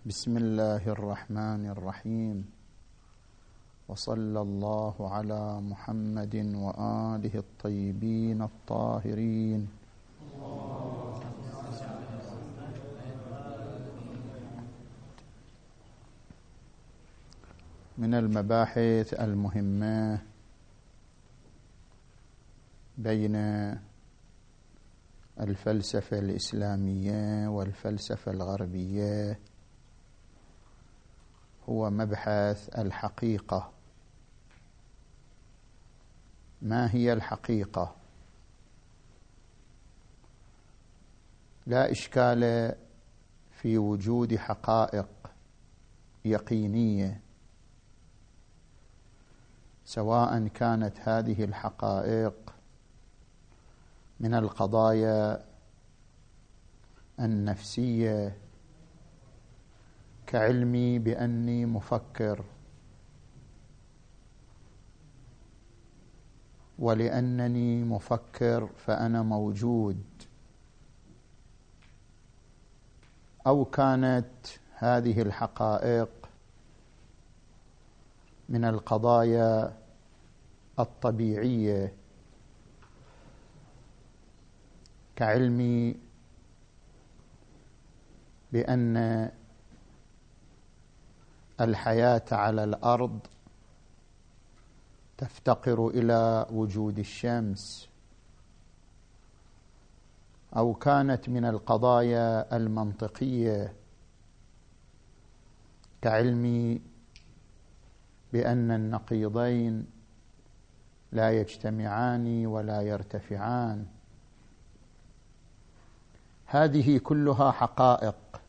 بسم الله الرحمن الرحيم. وصلى الله على محمد وآله الطيبين الطاهرين. من المباحث المهمة بين الفلسفة الإسلامية والفلسفة الغربية هو مبحث الحقيقة. ما هي الحقيقة؟ لا إشكال في وجود حقائق يقينية سواء كانت هذه الحقائق من القضايا النفسية كعلمي بأني مفكر. ولأنني مفكر فأنا موجود. أو كانت هذه الحقائق من القضايا الطبيعية. كعلمي بأن الحياة على الأرض تفتقر إلى وجود الشمس. أو كانت من القضايا المنطقية كعلمي بأن النقيضين لا يجتمعان ولا يرتفعان. هذه كلها حقائق.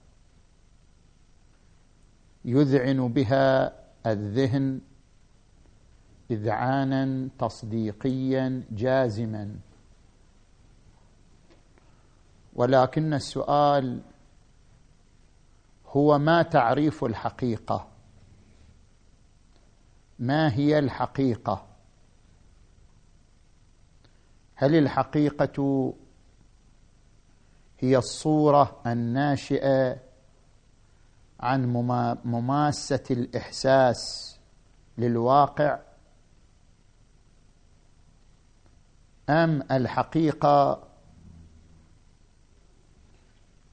يذعن بها الذهن إذعانا تصديقيا جازما. ولكن السؤال هو ما تعريف الحقيقة؟ ما هي الحقيقة؟ هل الحقيقة هي الصورة الناشئة عن مماسة الإحساس للواقع أم الحقيقة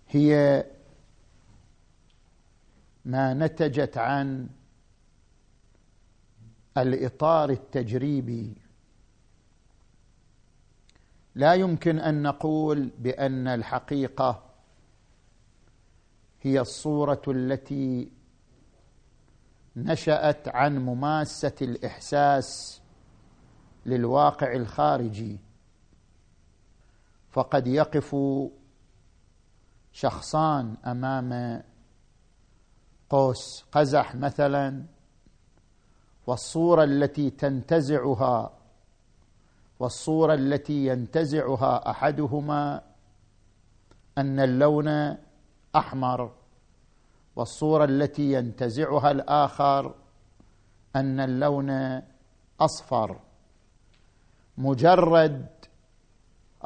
هي ما نتجت عن الإطار التجريبي؟ لا يمكن أن نقول بأن الحقيقة هي الصورة التي نشأت عن مماسة الإحساس للواقع الخارجي. فقد يقف شخصان أمام قوس قزح مثلا والصورة التي تنتزعها والصورة التي ينتزعها أحدهما أن اللون احمر والصورة التي ينتزعها الآخر أن اللون أصفر. مجرد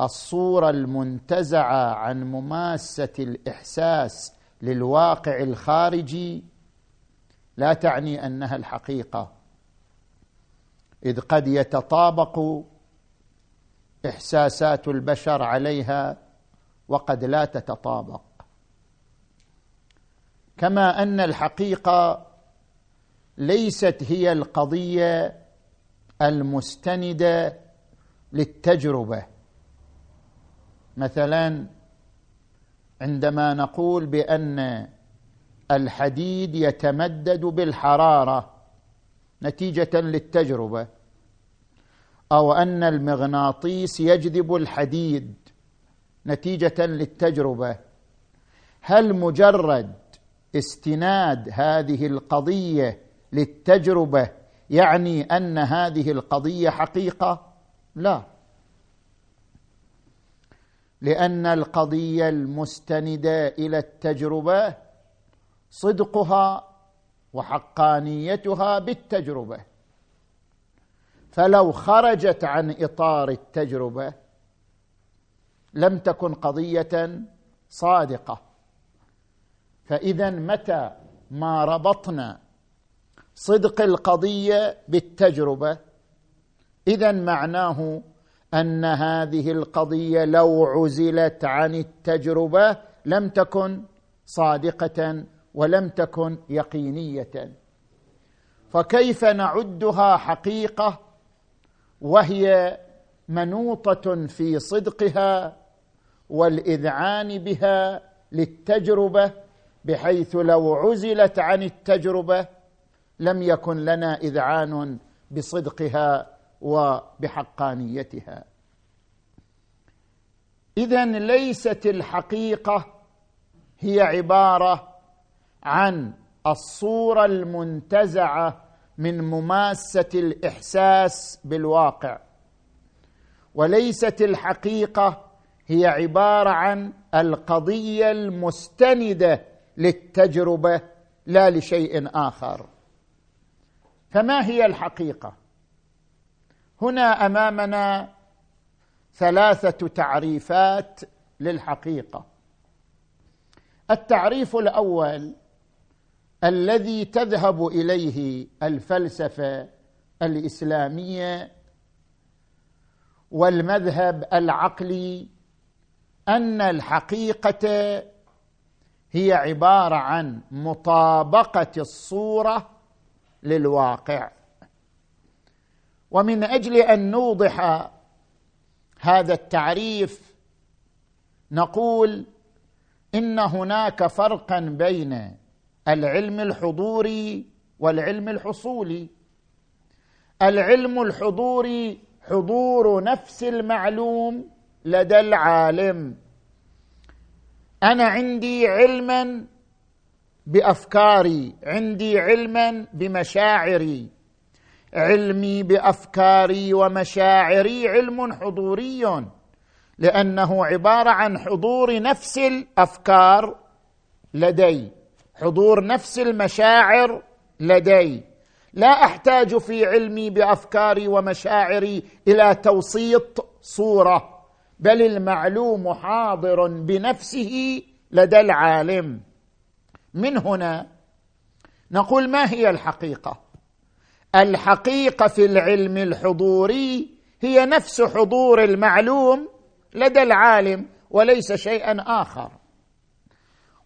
الصورة المنتزعة عن مماسة الإحساس للواقع الخارجي لا تعني أنها الحقيقة. إذ قد يتطابق إحساسات البشر عليها وقد لا تتطابق. كما أن الحقيقة ليست هي القضية المستندة للتجربة. مثلا عندما نقول بأن الحديد يتمدد بالحرارة نتيجة للتجربة أو أن المغناطيس يجذب الحديد نتيجة للتجربة هل مجرد استناد هذه القضية للتجربة يعني أن هذه القضية حقيقة؟ لا. لأن القضية المستندة إلى التجربة صدقها وحقانيتها بالتجربة. فلو خرجت عن إطار التجربة لم تكن قضية صادقة. فإذا متى ما ربطنا صدق القضية بالتجربة؟ إذا معناه أن هذه القضية لو عزلت عن التجربة لم تكن صادقة ولم تكن يقينية. فكيف نعدها حقيقة وهي منوطة في صدقها والإذعان بها للتجربة بحيث لو عزلت عن التجربة لم يكن لنا إذعان بصدقها وبحقانيتها. اذا ليست الحقيقة هي عبارة عن الصورة المنتزعة من مماسة الإحساس بالواقع. وليست الحقيقة هي عبارة عن القضية المستندة للتجربة لا لشيء آخر. فما هي الحقيقة؟ هنا أمامنا ثلاثة تعريفات للحقيقة. التعريف الأول الذي تذهب إليه الفلسفة الإسلامية والمذهب العقلي أن الحقيقة هي عبارة عن مطابقة الصورة للواقع. ومن أجل أن نوضح هذا التعريف نقول إن هناك فرقا بين العلم الحضوري والعلم الحصولي. العلم الحضوري حضور نفس المعلوم لدى العالم. أنا عندي علما بأفكاري عندي علما بمشاعري. علمي بأفكاري ومشاعري علم حضوري. لأنه عبارة عن حضور نفس الأفكار لدي حضور نفس المشاعر لدي. لا أحتاج في علمي بأفكاري ومشاعري إلى توسيط صورة. بل المعلوم حاضر بنفسه لدى العالم. من هنا نقول ما هي الحقيقة؟ الحقيقة في العلم الحضوري هي نفس حضور المعلوم لدى العالم وليس شيئا آخر.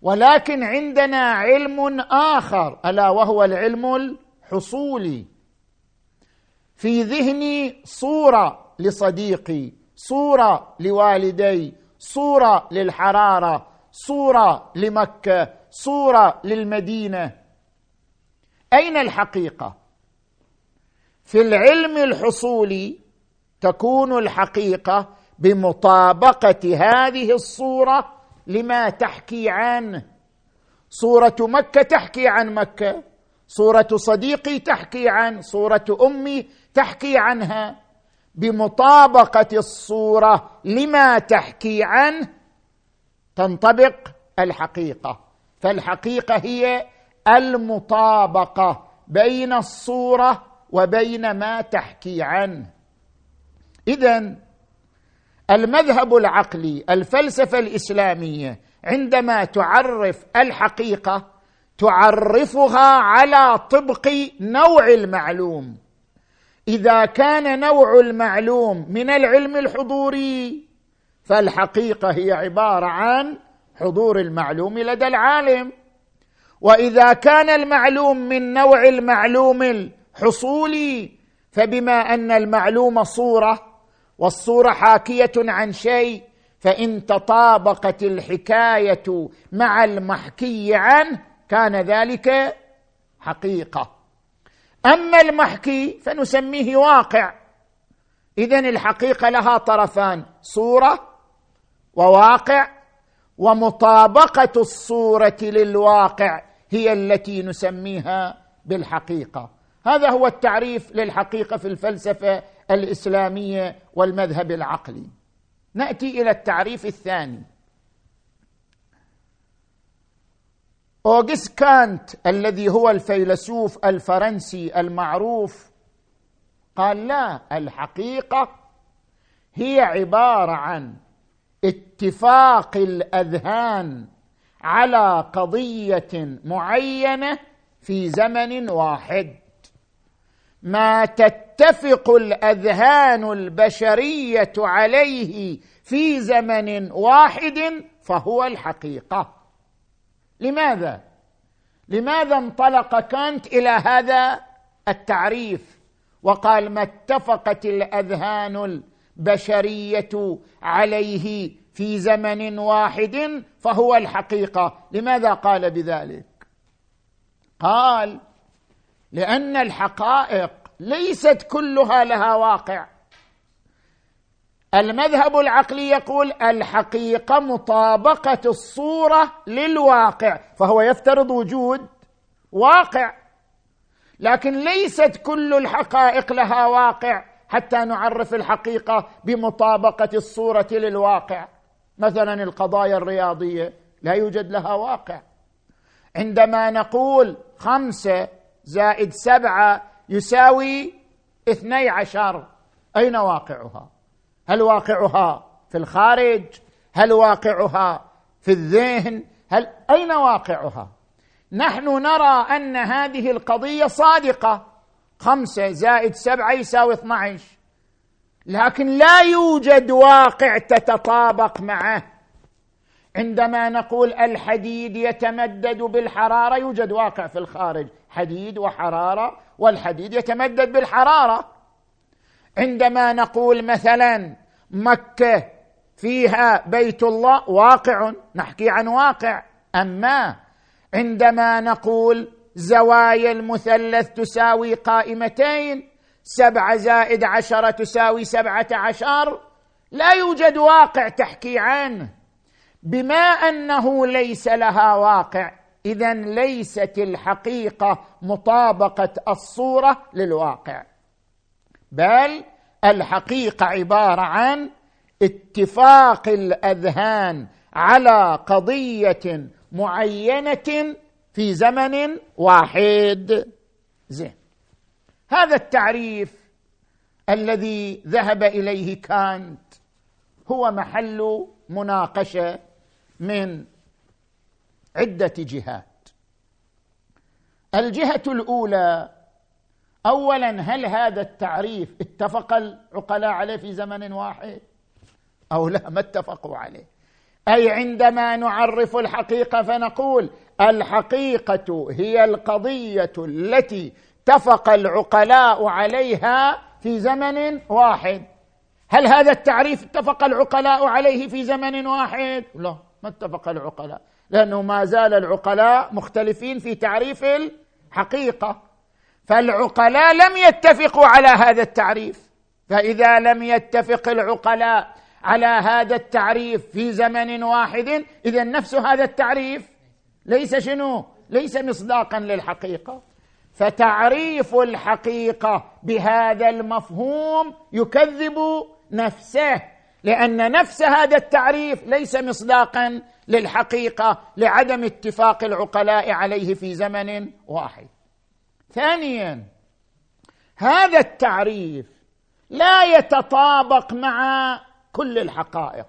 ولكن عندنا علم آخر ألا وهو العلم الحصولي. في ذهني صورة لصديقي صورة لوالدي صورة للحرارة صورة لمكة صورة للمدينة. أين الحقيقة؟ في العلم الحصولي تكون الحقيقة بمطابقة هذه الصورة لما تحكي عنه صورة مكة تحكي عن مكة صورة صديقي تحكي عن صورة أمي تحكي عنها. بمطابقة الصورة لما تحكي عنه تنطبق الحقيقة. فالحقيقة هي المطابقة بين الصورة وبين ما تحكي عنه اذا المذهب العقلي الفلسفة الإسلامية عندما تعرف الحقيقة تعرفها على طبق نوع المعلوم. إذا كان نوع المعلوم من العلم الحضوري فالحقيقة هي عبارة عن حضور المعلوم لدى العالم. وإذا كان المعلوم من نوع المعلوم الحصولي فبما أن المعلوم صورة والصورة حاكية عن شيء فإن تطابقت الحكاية مع المحكي عنه كان ذلك حقيقة. أما المحكي فنسميه واقع. اذا الحقيقة لها طرفان صورة وواقع ومطابقة الصورة للواقع هي التي نسميها بالحقيقة. هذا هو التعريف للحقيقة في الفلسفة الإسلامية والمذهب العقلي. نأتي إلى التعريف الثاني. اوغست كانت الذي هو الفيلسوف الفرنسي المعروف قال لا الحقيقة هي عبارة عن اتفاق الأذهان على قضية معينة في زمن واحد. ما تتفق الأذهان البشرية عليه في زمن واحد فهو الحقيقة. لماذا؟ لماذا انطلق كانت إلى هذا التعريف وقال ما اتفقت الأذهان البشرية عليه في زمن واحد فهو الحقيقة. لماذا قال بذلك؟ قال لأن الحقائق ليست كلها لها واقع. المذهب العقلي يقول الحقيقة مطابقة الصورة للواقع فهو يفترض وجود واقع. لكن ليست كل الحقائق لها واقع حتى نعرف الحقيقة بمطابقة الصورة للواقع. مثلا القضايا الرياضية لا يوجد لها واقع. عندما نقول خمسة زائد سبعة يساوي اثني عشر أين واقعها؟ هل واقعها في الخارج؟ هل واقعها في الذهن؟ هل أين واقعها؟ نحن نرى أن هذه القضية صادقة. خمسة زائد سبعة يساوي اثنى عشر لكن لا يوجد واقع تتطابق معه. عندما نقول الحديد يتمدد بالحرارة يوجد واقع في الخارج. حديد وحرارة والحديد يتمدد بالحرارة. عندما نقول مثلا مكة فيها بيت الله واقع نحكي عن واقع أما عندما نقول زوايا المثلث تساوي قائمتين سبعة زائد عشرة تساوي سبعة عشر لا يوجد واقع تحكي عنه. بما أنه ليس لها واقع اذا ليست الحقيقة مطابقة الصورة للواقع. بل الحقيقة عبارة عن اتفاق الأذهان على قضية معينة في زمن واحد. زين. هذا التعريف الذي ذهب إليه كانت هو محل مناقشة من عدة جهات. الجهة الأولى اولا هل هذا التعريف اتفق العقلاء عليه في زمن واحد؟ أو لا ما اتفقوا عليه. أي عندما نعرف الحقيقة فنقول الحقيقة هي القضية التي اتفق العقلاء عليها في زمن واحد. هل هذا التعريف اتفق العقلاء عليه في زمن واحد؟ لا ما اتفق العقلاء لأنه ما زال العقلاء مختلفين في تعريف الحقيقة. فالعقلاء لم يتفقوا على هذا التعريف. فإذا لم يتفق العقلاء على هذا التعريف في زمن واحد إذا نفس هذا التعريف ليس شنو؟ ليس مصداقا للحقيقة. فتعريف الحقيقة بهذا المفهوم يكذب نفسه لأن نفس هذا التعريف ليس مصداقا للحقيقة لعدم اتفاق العقلاء عليه في زمن واحد. ثانيا هذا التعريف لا يتطابق مع كل الحقائق.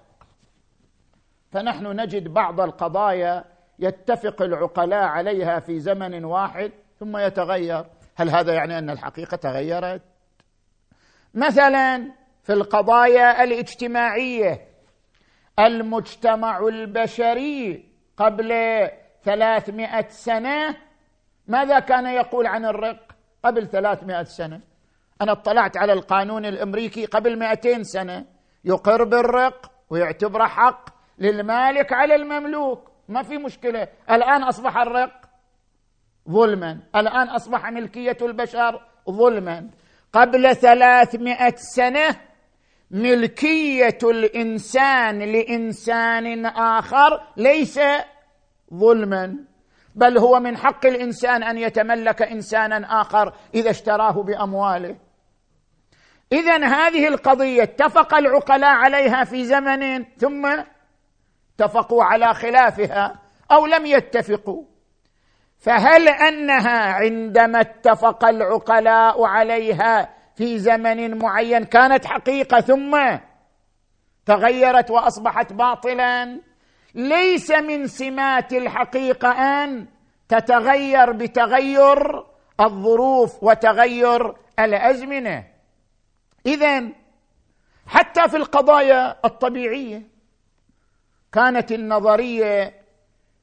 فنحن نجد بعض القضايا يتفق العقلاء عليها في زمن واحد ثم يتغير. هل هذا يعني أن الحقيقة تغيرت؟ مثلا في القضايا الاجتماعية المجتمع البشري قبل ثلاثمائة سنة ماذا كان يقول عن الرق قبل ثلاثمائة سنة؟ أنا اطلعت على القانون الأمريكي قبل مائتين سنة. يقر بالرق ويعتبره حق للمالك على المملوك. ما في مشكلة. الآن أصبح الرق ظلما. الآن أصبح ملكية البشر ظلما. قبل ثلاثمائة سنة ملكية الإنسان لإنسان آخر ليس ظلما. بل هو من حق الإنسان أن يتملك إنسانا آخر إذا اشتراه بأمواله. اذا هذه القضية اتفق العقلاء عليها في زمن ثم اتفقوا على خلافها أو لم يتفقوا. فهل أنها عندما اتفق العقلاء عليها في زمن معين كانت حقيقة ثم تغيرت وأصبحت باطلا؟ ليس من سمات الحقيقة أن تتغير بتغير الظروف وتغير الأزمنة. اذا حتى في القضايا الطبيعية كانت النظرية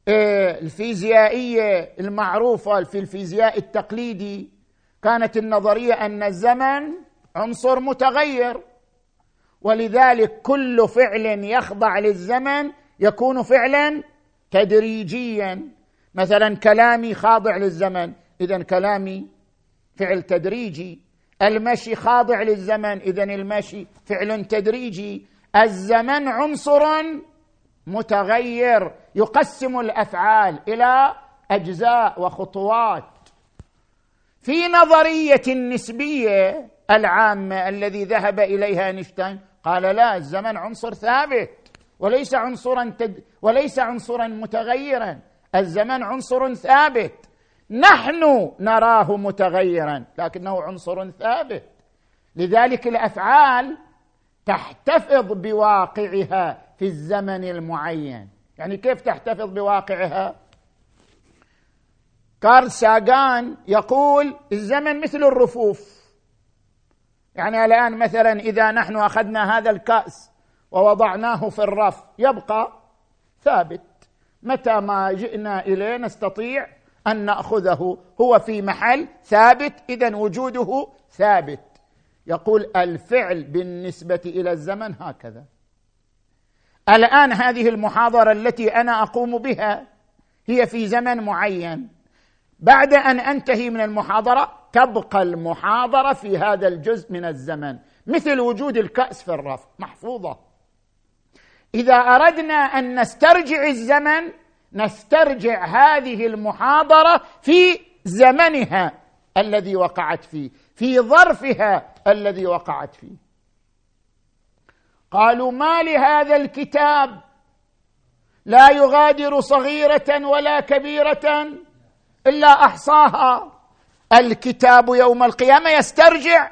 آه، الفيزيائية المعروفة في الفيزياء التقليدي كانت النظرية أن الزمن عنصر متغير ولذلك كل فعل يخضع للزمن يكون فعلا تدريجيا. مثلا كلامي خاضع للزمن اذا كلامي فعل تدريجي. المشي خاضع للزمن اذا المشي فعل تدريجي. الزمن عنصر متغير يقسم الأفعال إلى أجزاء وخطوات. في نظرية النسبية العامة الذي ذهب إليها اينشتاين قال لا الزمن عنصر ثابت. وليس عنصرا تد وليس عنصرا متغيرا. الزمن عنصر ثابت. نحن نراه متغيرا لكنه عنصر ثابت. لذلك الأفعال تحتفظ بواقعها في الزمن المعين. يعني كيف تحتفظ بواقعها؟ كارل ساغان يقول الزمن مثل الرفوف. يعني الآن مثلا إذا نحن أخذنا هذا الكأس ووضعناه في الرف. يبقى ثابت. متى ما جئنا إليه نستطيع أن نأخذه. هو في محل ثابت اذا وجوده ثابت. يقول الفعل بالنسبة إلى الزمن هكذا. الآن هذه المحاضرة التي أنا أقوم بها هي في زمن معين. بعد أن أنتهي من المحاضرة تبقى المحاضرة في هذا الجزء من الزمن. مثل وجود الكأس في الرف. محفوظة. إذا أردنا أن نسترجع الزمن نسترجع هذه المحاضرة في زمنها الذي وقعت فيه في ظرفها الذي وقعت فيه. قالوا ما لهذا الكتاب؟ لا يغادر صغيرة ولا كبيرة إلا أحصاها. الكتاب يوم القيامة يسترجع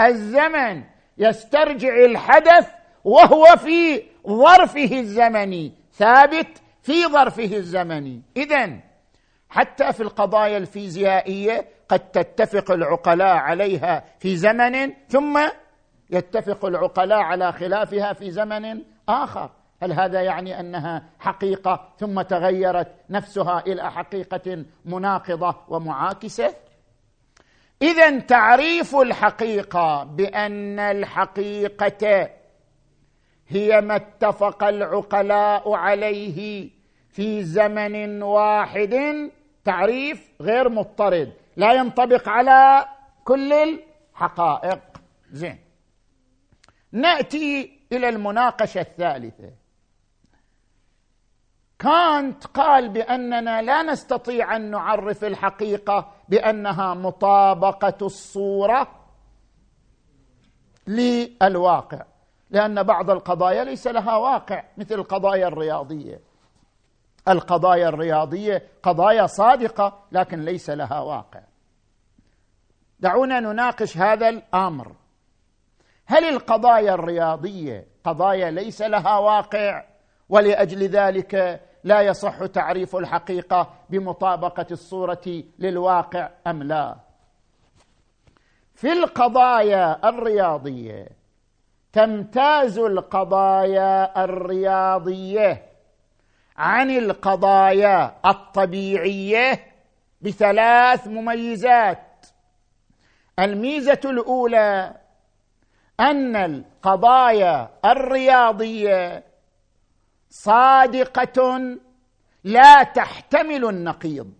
الزمن يسترجع الحدث وهو في ظرفه الزمني ثابت في ظرفه الزمني. اذا حتى في القضايا الفيزيائية قد تتفق العقلاء عليها في زمن ثم يتفق العقلاء على خلافها في زمن آخر. هل هذا يعني أنها حقيقة ثم تغيرت نفسها إلى حقيقة مناقضة ومعاكسة؟ اذا تعريف الحقيقة بأن الحقيقة هي ما اتفق العقلاء عليه في زمن واحد. تعريف غير مضطرد لا ينطبق على كل الحقائق. زين. نأتي إلى المناقشة الثالثة. كانت قال بأننا لا نستطيع أن نعرف الحقيقة بأنها مطابقة الصورة للواقع. لأن بعض القضايا ليس لها واقع مثل القضايا الرياضية. القضايا الرياضية قضايا صادقة لكن ليس لها واقع. دعونا نناقش هذا الأمر. هل القضايا الرياضية قضايا ليس لها واقع ولأجل ذلك لا يصح تعريف الحقيقة بمطابقة الصورة للواقع أم لا؟ في القضايا الرياضية تمتاز القضايا الرياضية عن القضايا الطبيعية بثلاث مميزات. الميزة الأولى أن القضايا الرياضية صادقة لا تحتمل النقيض.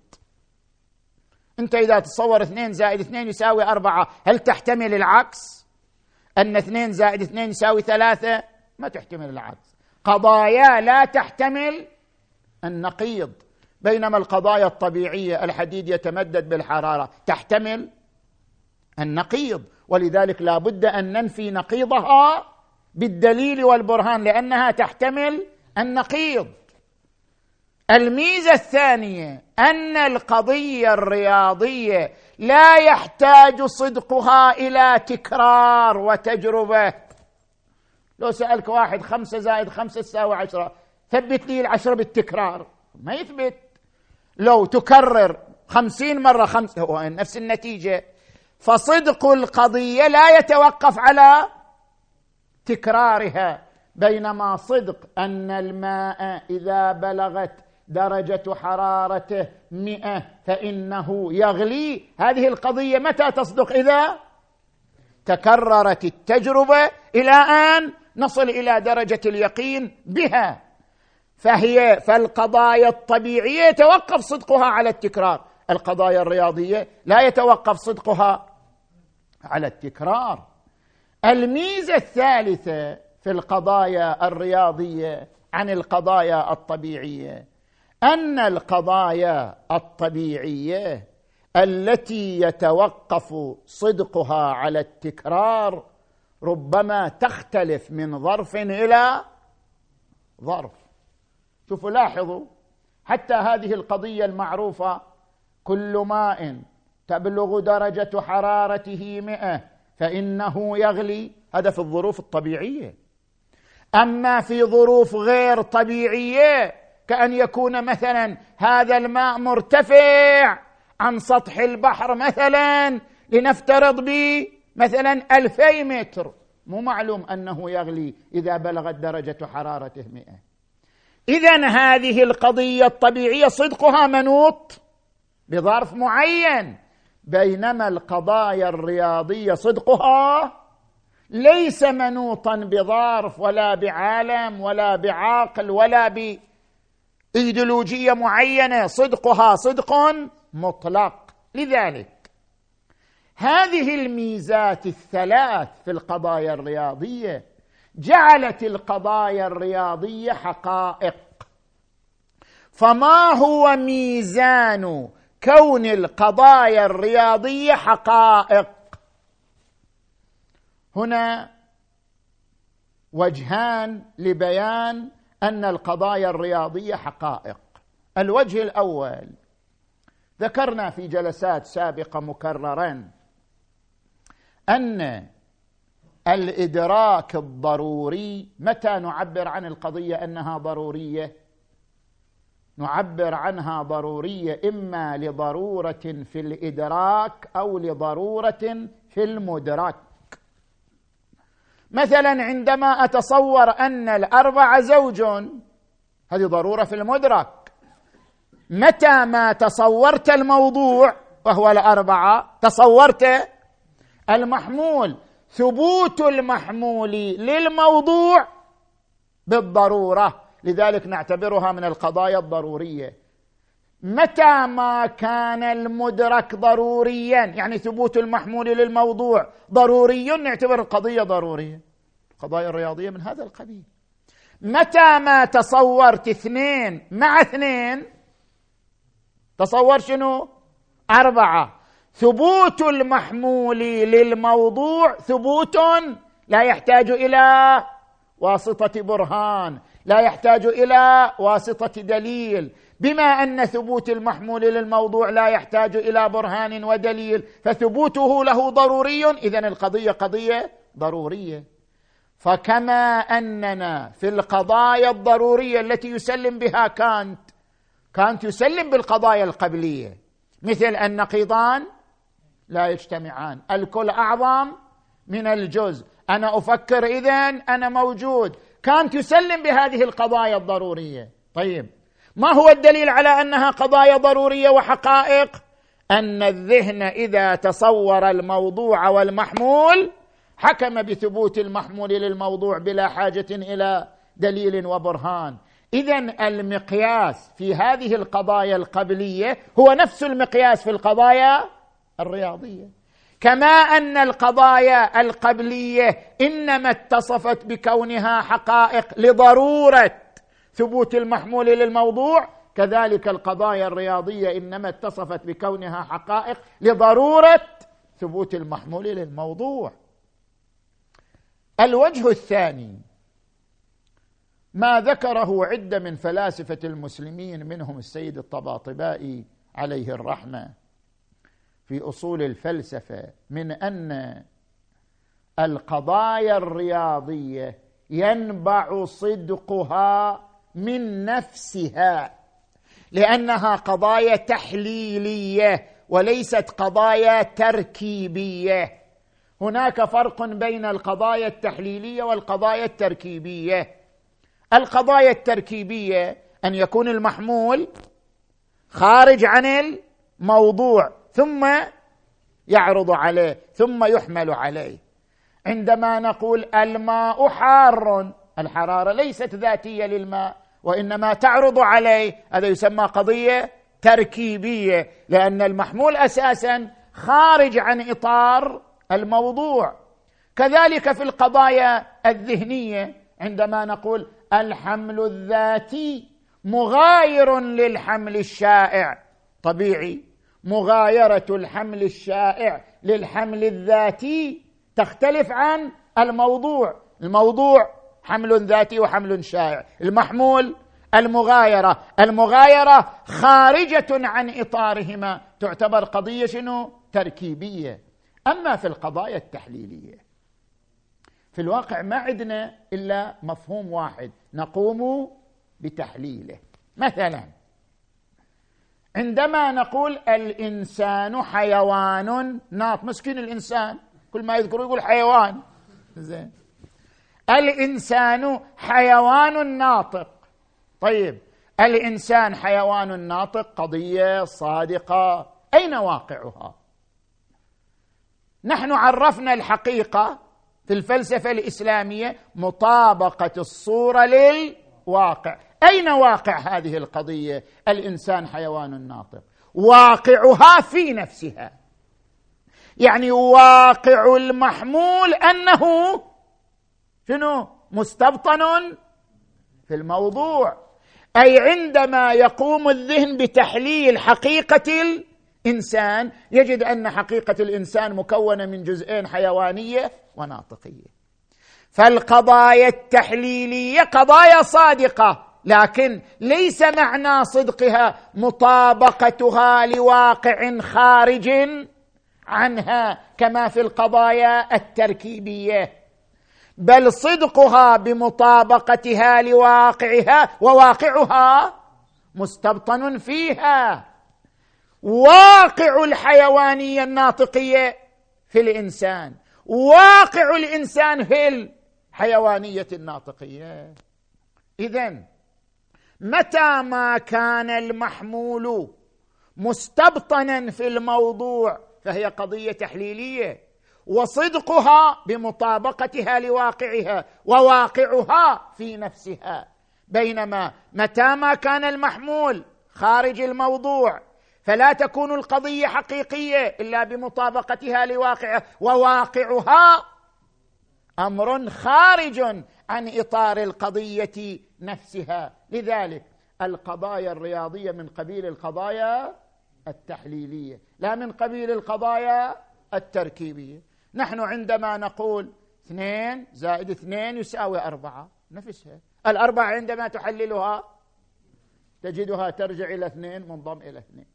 أنت إذا تصور اثنين زائد اثنين يساوي أربعة هل تحتمل العكس؟ أن اثنين زائد اثنين يساوي ثلاثة ما تحتمل العكس. قضايا لا تحتمل النقيض. بينما القضايا الطبيعية الحديد يتمدد بالحرارة تحتمل النقيض. ولذلك لا بد أن ننفي نقيضها بالدليل والبرهان لأنها تحتمل النقيض. الميزة الثانية أن القضية الرياضية لا يحتاج صدقها إلى تكرار وتجربة. لو سألك واحد خمسة زائد خمسة تساوي عشرة ثبت لي العشرة بالتكرار. ما يثبت. لو تكرر خمسين مرة خمس هو نفس النتيجة. فصدق القضية لا يتوقف على تكرارها بينما صدق أن الماء إذا بلغت درجة حرارته مئة فإنه يغلي. هذه القضية متى تصدق؟ إذا تكررت التجربة إلى أن نصل إلى درجة اليقين بها. فهي فالقضايا الطبيعية يتوقف صدقها على التكرار. القضايا الرياضية لا يتوقف صدقها على التكرار. الميزة الثالثة في القضايا الرياضية عن القضايا الطبيعية أن القضايا الطبيعية التي يتوقف صدقها على التكرار ربما تختلف من ظرف إلى ظرف. شوفوا لاحظوا حتى هذه القضية المعروفة كل ماء تبلغ درجة حرارته مئة فإنه يغلي. هذا في الظروف الطبيعية. أما في ظروف غير طبيعية كأن يكون مثلا هذا الماء مرتفع عن سطح البحر مثلا لنفترض به مثلا ألفي متر. مو معلوم أنه يغلي إذا بلغت درجة حرارته مئة. إذا هذه القضية الطبيعية صدقها منوط بظرف معين. بينما القضايا الرياضية صدقها ليس منوطا بظرف ولا بعالم ولا بعاقل ولا ب إيديولوجية معينة صدقها صدق مطلق. لذلك هذه الميزات الثلاث في القضايا الرياضية جعلت القضايا الرياضية حقائق. فما هو ميزان كون القضايا الرياضية حقائق؟ هنا وجهان لبيان أن القضايا الرياضية حقائق. الوجه الأول ذكرنا في جلسات سابقة مكررا أن الإدراك الضروري متى نعبر عن القضية أنها ضرورية؟ نعبر عنها ضرورية إما لضرورة في الإدراك أو لضرورة في المدرك مثلا عندما أتصور أن الاربعه زوج هذه ضرورة في المدرك متى ما تصورت الموضوع وهو الاربعه تصورت المحمول ثبوت المحمول للموضوع بالضرورة لذلك نعتبرها من القضايا الضرورية. متى ما كان المدرك ضروريا؟ يعني ثبوت المحمول للموضوع ضروري نعتبر القضية ضرورية. القضايا الرياضية من هذا القبيل. متى ما تصورت اثنين مع اثنين؟ تصور شنو؟ أربعة. ثبوت المحمول للموضوع ثبوت لا يحتاج إلى واسطة برهان لا يحتاج إلى واسطة دليل. بما أن ثبوت المحمول للموضوع لا يحتاج إلى برهان ودليل فثبوته له ضروري. اذا القضية قضية ضرورية. فكما أننا في القضايا الضرورية التي يسلم بها كانت كانت يسلم بالقضايا القبلية. مثل النقيضان لا يجتمعان. الكل أعظم من الجزء. أنا أفكر اذا أنا موجود. كانت يسلم بهذه القضايا الضرورية. طيب. ما هو الدليل على أنها قضايا ضرورية وحقائق؟ أن الذهن إذا تصور الموضوع والمحمول حكم بثبوت المحمول للموضوع بلا حاجة إلى دليل وبرهان. اذا المقياس في هذه القضايا القبلية هو نفس المقياس في القضايا الرياضية. كما أن القضايا القبلية إنما اتصفت بكونها حقائق لضرورة ثبوت المحمول للموضوع كذلك القضايا الرياضية إنما اتصفت بكونها حقائق لضرورة ثبوت المحمول للموضوع. الوجه الثاني ما ذكره عدة من فلاسفة المسلمين منهم السيد الطباطبائي عليه الرحمة. في أصول الفلسفة من أن القضايا الرياضية ينبع صدقها من نفسها لأنها قضايا تحليلية وليست قضايا تركيبية. هناك فرق بين القضايا التحليلية والقضايا التركيبية. القضايا التركيبية أن يكون المحمول خارج عن الموضوع ثم يعرض عليه ثم يحمل عليه. عندما نقول الماء حار الحرارة ليست ذاتية للماء. وإنما تعرض عليه هذا يسمى قضية تركيبية لأن المحمول أساسا خارج عن إطار الموضوع. كذلك في القضايا الذهنية عندما نقول الحمل الذاتي مغاير للحمل الشائع. طبيعي مغايرة الحمل الشائع للحمل الذاتي تختلف عن الموضوع. الموضوع حمل ذاتي وحمل شائع. المحمول المغايرة. المغايرة خارجة عن إطارهما. تعتبر قضية شنو؟ تركيبية. أما في القضايا التحليلية في الواقع ما عندنا إلا مفهوم واحد. نقوم بتحليله. مثلا عندما نقول الإنسان حيوان ناط مسكين الإنسان. كل ما يذكر يقول حيوان. زين. الإنسان حيوان ناطق. طيب الإنسان حيوان ناطق قضية صادقة. أين واقعها؟ نحن عرفنا الحقيقة في الفلسفة الإسلامية مطابقة الصورة للواقع. أين واقع هذه القضية؟ الإنسان حيوان ناطق. واقعها في نفسها. يعني واقع المحمول أنه شنو؟ مستبطن في الموضوع. أي عندما يقوم الذهن بتحليل حقيقة الإنسان يجد أن حقيقة الإنسان مكونة من جزئين حيوانية وناطقية. فالقضايا التحليلية قضايا صادقة لكن ليس معنى صدقها مطابقتها لواقع خارج عنها كما في القضايا التركيبية. بل صدقها بمطابقتها لواقعها وواقعها مستبطن فيها. واقع الحيوانية الناطقية في الإنسان. واقع الإنسان في الحيوانية الناطقية. اذا متى ما كان المحمول مستبطنا في الموضوع فهي قضية تحليلية. وصدقها بمطابقتها لواقعها وواقعها في نفسها. بينما متى ما كان المحمول خارج الموضوع فلا تكون القضية حقيقية إلا بمطابقتها لواقعها وواقعها أمر خارج عن إطار القضية نفسها. لذلك القضايا الرياضية من قبيل القضايا التحليلية لا من قبيل القضايا التركيبية. نحن عندما نقول اثنين زائد اثنين يساوي أربعة. نفسها. الأربعة عندما تحللها تجدها ترجع إلى اثنين منضم إلى اثنين.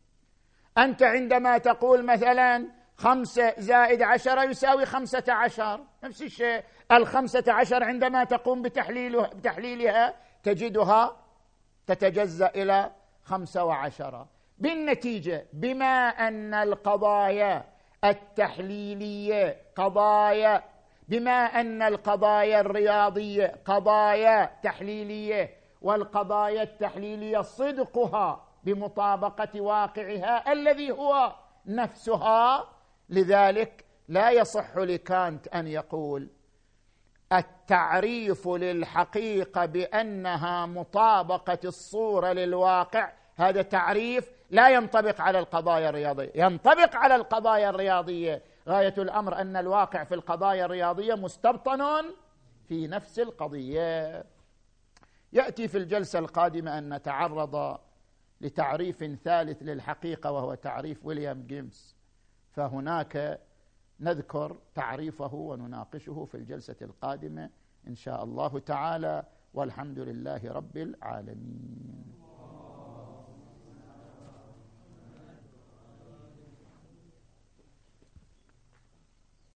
أنت عندما تقول مثلا خمسة زائد عشرة يساوي خمسة عشر. نفس الشيء. الخمسة عشر عندما تقوم بتحليلها, بتحليلها تجدها تتجزأ إلى خمسة وعشرة. بالنتيجة بما أن القضايا التحليلية قضايا. بما أن القضايا الرياضية قضايا تحليلية والقضايا التحليلية صدقها بمطابقة واقعها الذي هو نفسها. لذلك لا يصح لكانت أن يقول التعريف للحقيقة بأنها مطابقة الصورة للواقع. هذا تعريف لا ينطبق على القضايا الرياضية. ينطبق على القضايا الرياضية. غاية الأمر أن الواقع في القضايا الرياضية مستبطن في نفس القضية. يأتي في الجلسة القادمة أن نتعرض لتعريف ثالث للحقيقة وهو تعريف ويليام جيمس. فهناك نذكر تعريفه ونناقشه في الجلسة القادمة إن شاء الله تعالى. والحمد لله رب العالمين.